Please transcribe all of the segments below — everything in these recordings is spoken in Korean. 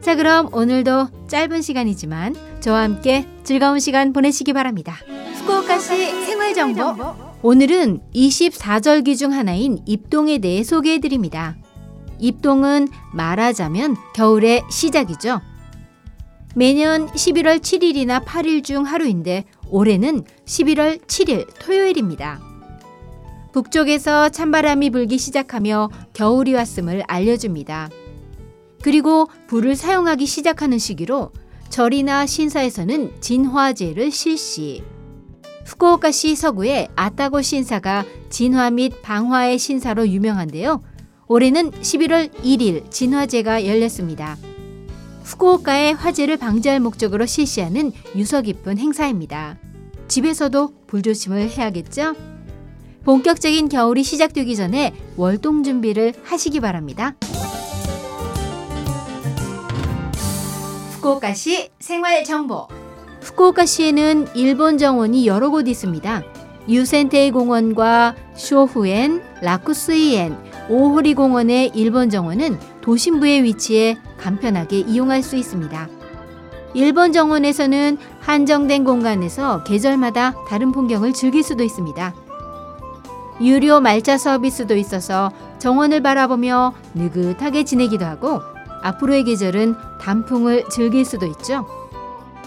자, 그럼 오늘도 짧은 시간이지만 저와 함께 즐거운 시간 보내시기 바랍니다. 후쿠오카시 생활 정보. 오늘은 24절기 중 하나인 입동에 대해 소개해 드립니다. 입동은 말하자면 겨울의 시작이죠. 매년 11월 7일이나 8일 중 하루인데 올해는 11월 7일 토요일입니다. 북쪽에서 찬바람이 불기 시작하며 겨울이 왔음을 알려줍니다. 그리고 불을 사용하기 시작하는 시기로 절이나 신사에서는 진화제를 실시. 후쿠오카시 서구의 아타고 신사가 진화 및 방화의 신사로 유명한데요. 올해는 11월 1일 진화제가 열렸습니다. 후쿠오카의 화재를 방지할 목적으로 실시하는 유서 깊은 행사입니다. 집에서도 불조심을 해야겠죠? 본격적인 겨울이 시작되기 전에 월동 준비를 하시기 바랍니다. 후쿠오카시 생활 정보. 후쿠오카시에는 일본 정원이 여러 곳 있습니다. 유센테이 공원과 쇼후엔, 라쿠스이엔, 오호리 공원의 일본 정원은 도심부에 위치해 간편하게 이용할 수 있습니다. 일본 정원에서는 한정된 공간에서 계절마다 다른 풍경을 즐길 수도 있습니다. 유료 말차 서비스도 있어서 정원을 바라보며 느긋하게 지내기도 하고 앞으로의 계절은 단풍을 즐길 수도 있죠.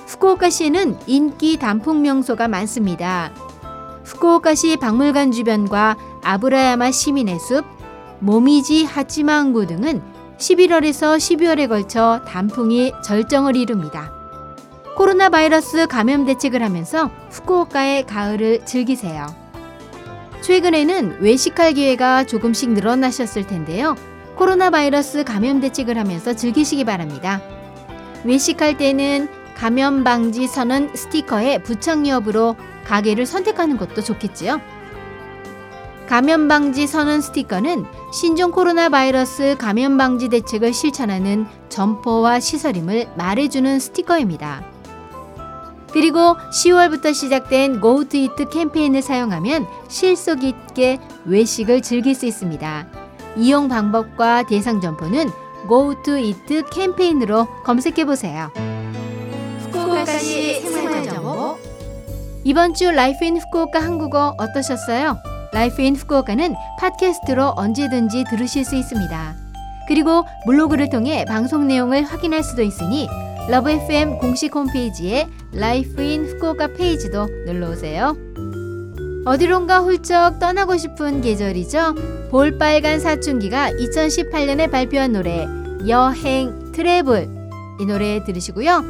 후쿠오카시에는 인기 단풍 명소가 많습니다. 후쿠오카시 박물관 주변과 아브라야마 시민의 숲, 모미지 하치마항구 등은 11월에서 12월에 걸쳐 단풍이 절정을 이룹니다. 코로나 바이러스 감염 대책을 하면서 후쿠오카의 가을을 즐기세요. 최근에는 외식할 기회가 조금씩 늘어나셨을 텐데요. 코로나 바이러스 감염 대책을 하면서 즐기시기 바랍니다. 외식할 때는 감염 방지 선언 스티커의 부착 여부로 가게를 선택하는 것도 좋겠지요. 감염 방지 선언 스티커는 신종 코로나 바이러스 감염 방지 대책을 실천하는 점포와 시설임을 말해주는 스티커입니다. 그리고 10월부터 시작된 Go to Eat 캠페인을 사용하면 실속 있게 외식을 즐길 수 있습니다. 이용 방법과 대상 점포는 Go to Eat 캠페인으로 검색해 보세요. 후쿠오카시 생활정보 이번 주 Life in Fukuoka 한국어 어떠셨어요? Life in Fukuoka는 팟캐스트로 언제든지 들으실 수 있습니다. 그리고 블로그를 통해 방송 내용을 확인할 수도 있으니 Love FM 공식 홈페이지에 Life in Fukuoka 페이지도 놀러 오세요. 어디론가 훌쩍 떠나고 싶은 계절이죠. 볼빨간 사춘기가 2018년에 발표한 노래 여행 트래블 이 노래 들으시고요.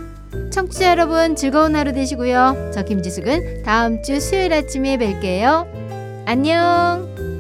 청취자 여러분 즐거운 하루 되시고요. 저 김지숙은 다음 주 수요일 아침에 뵐게요. 안녕.